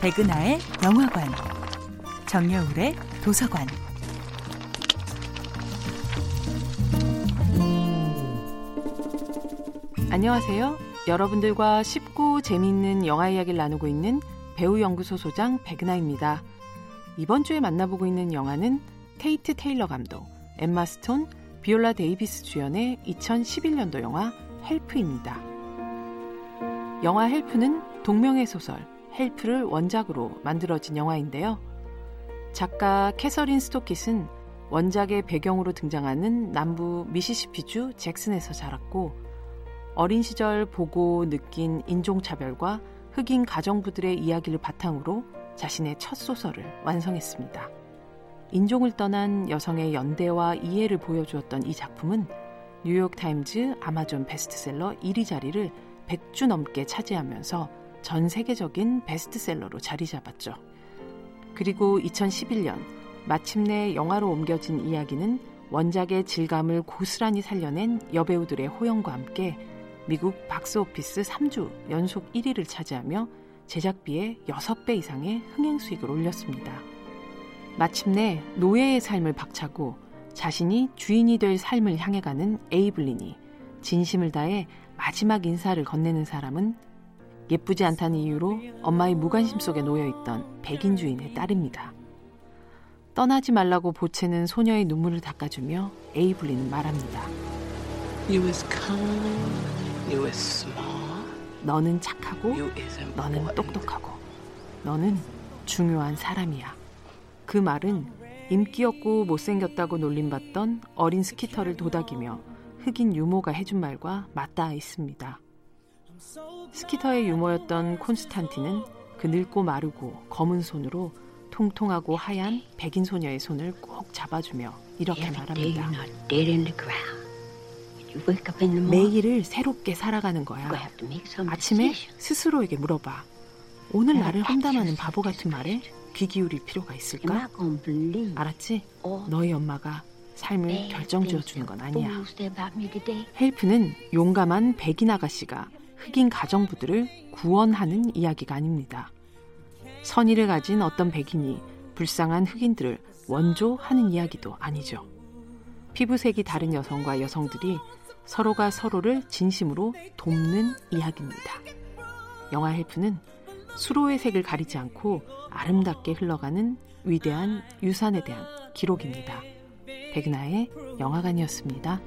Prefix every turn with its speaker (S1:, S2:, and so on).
S1: 백은하의 영화관, 정여울의 도서관.
S2: 안녕하세요. 여러분들과 쉽고 재미있는 영화 이야기를 나누고 있는 배우연구소 소장 백은하입니다. 이번 주에 만나보고 있는 영화는 테이트 테일러 감독, 엠마 스톤, 비올라 데이비스 주연의 2011년도 영화 헬프입니다. 영화 헬프는 동명의 소설 헬프를 원작으로 만들어진 영화인데요. 작가 캐서린 스토킷은 원작의 배경으로 등장하는 남부 미시시피주 잭슨에서 자랐고 어린 시절 보고 느낀 인종차별과 흑인 가정부들의 이야기를 바탕으로 자신의 첫 소설을 완성했습니다. 인종을 떠난 여성의 연대와 이해를 보여주었던 이 작품은 뉴욕타임즈 아마존 베스트셀러 1위 자리를 100주 넘게 차지하면서 전 세계적인 베스트셀러로 자리 잡았죠. 그리고 2011년 마침내 영화로 옮겨진 이야기는 원작의 질감을 고스란히 살려낸 여배우들의 호연과 함께 미국 박스오피스 3주 연속 1위를 차지하며 제작비의 6배 이상의 흥행 수익을 올렸습니다. 마침내 노예의 삶을 박차고 자신이 주인이 될 삶을 향해 가는 에이블린이 진심을 다해 마지막 인사를 건네는 사람은 예쁘지 않다는 이유로 엄마의 무관심 속에 놓여있던 백인 주인의 딸입니다. 떠나지 말라고 보채는 소녀의 눈물을 닦아주며 에이블린은 말합니다. 너는 착하고 너는 똑똑하고 너는 중요한 사람이야. 그 말은 인기 없고 못생겼다고 놀림받던 어린 스키터를 도닥이며 흑인 유모가 해준 말과 맞닿아 있습니다. 스키터의 유모였던 콘스탄티는 그 늙고 마르고 검은 손으로 통통하고 하얀 백인 소녀의 손을 꼭 잡아주며 이렇게 말합니다. 매일을 새롭게 살아가는 거야. 아침에 스스로에게 물어봐. 오늘 나를 험담하는 바보 같은 말에 귀 기울일 필요가 있을까? 알았지? 너희 엄마가 삶을 결정 지어 주는 건 아니야. 헬프는 용감한 백인 아가씨가 흑인 가정부들을 구원하는 이야기가 아닙니다. 선의를 가진 어떤 백인이 불쌍한 흑인들을 원조하는 이야기도 아니죠. 피부색이 다른 여성과 여성들이 서로가 서로를 진심으로 돕는 이야기입니다. 영화 헬프는 수로의 색을 가리지 않고 아름답게 흘러가는 위대한 유산에 대한 기록입니다. 백나의 영화관이었습니다.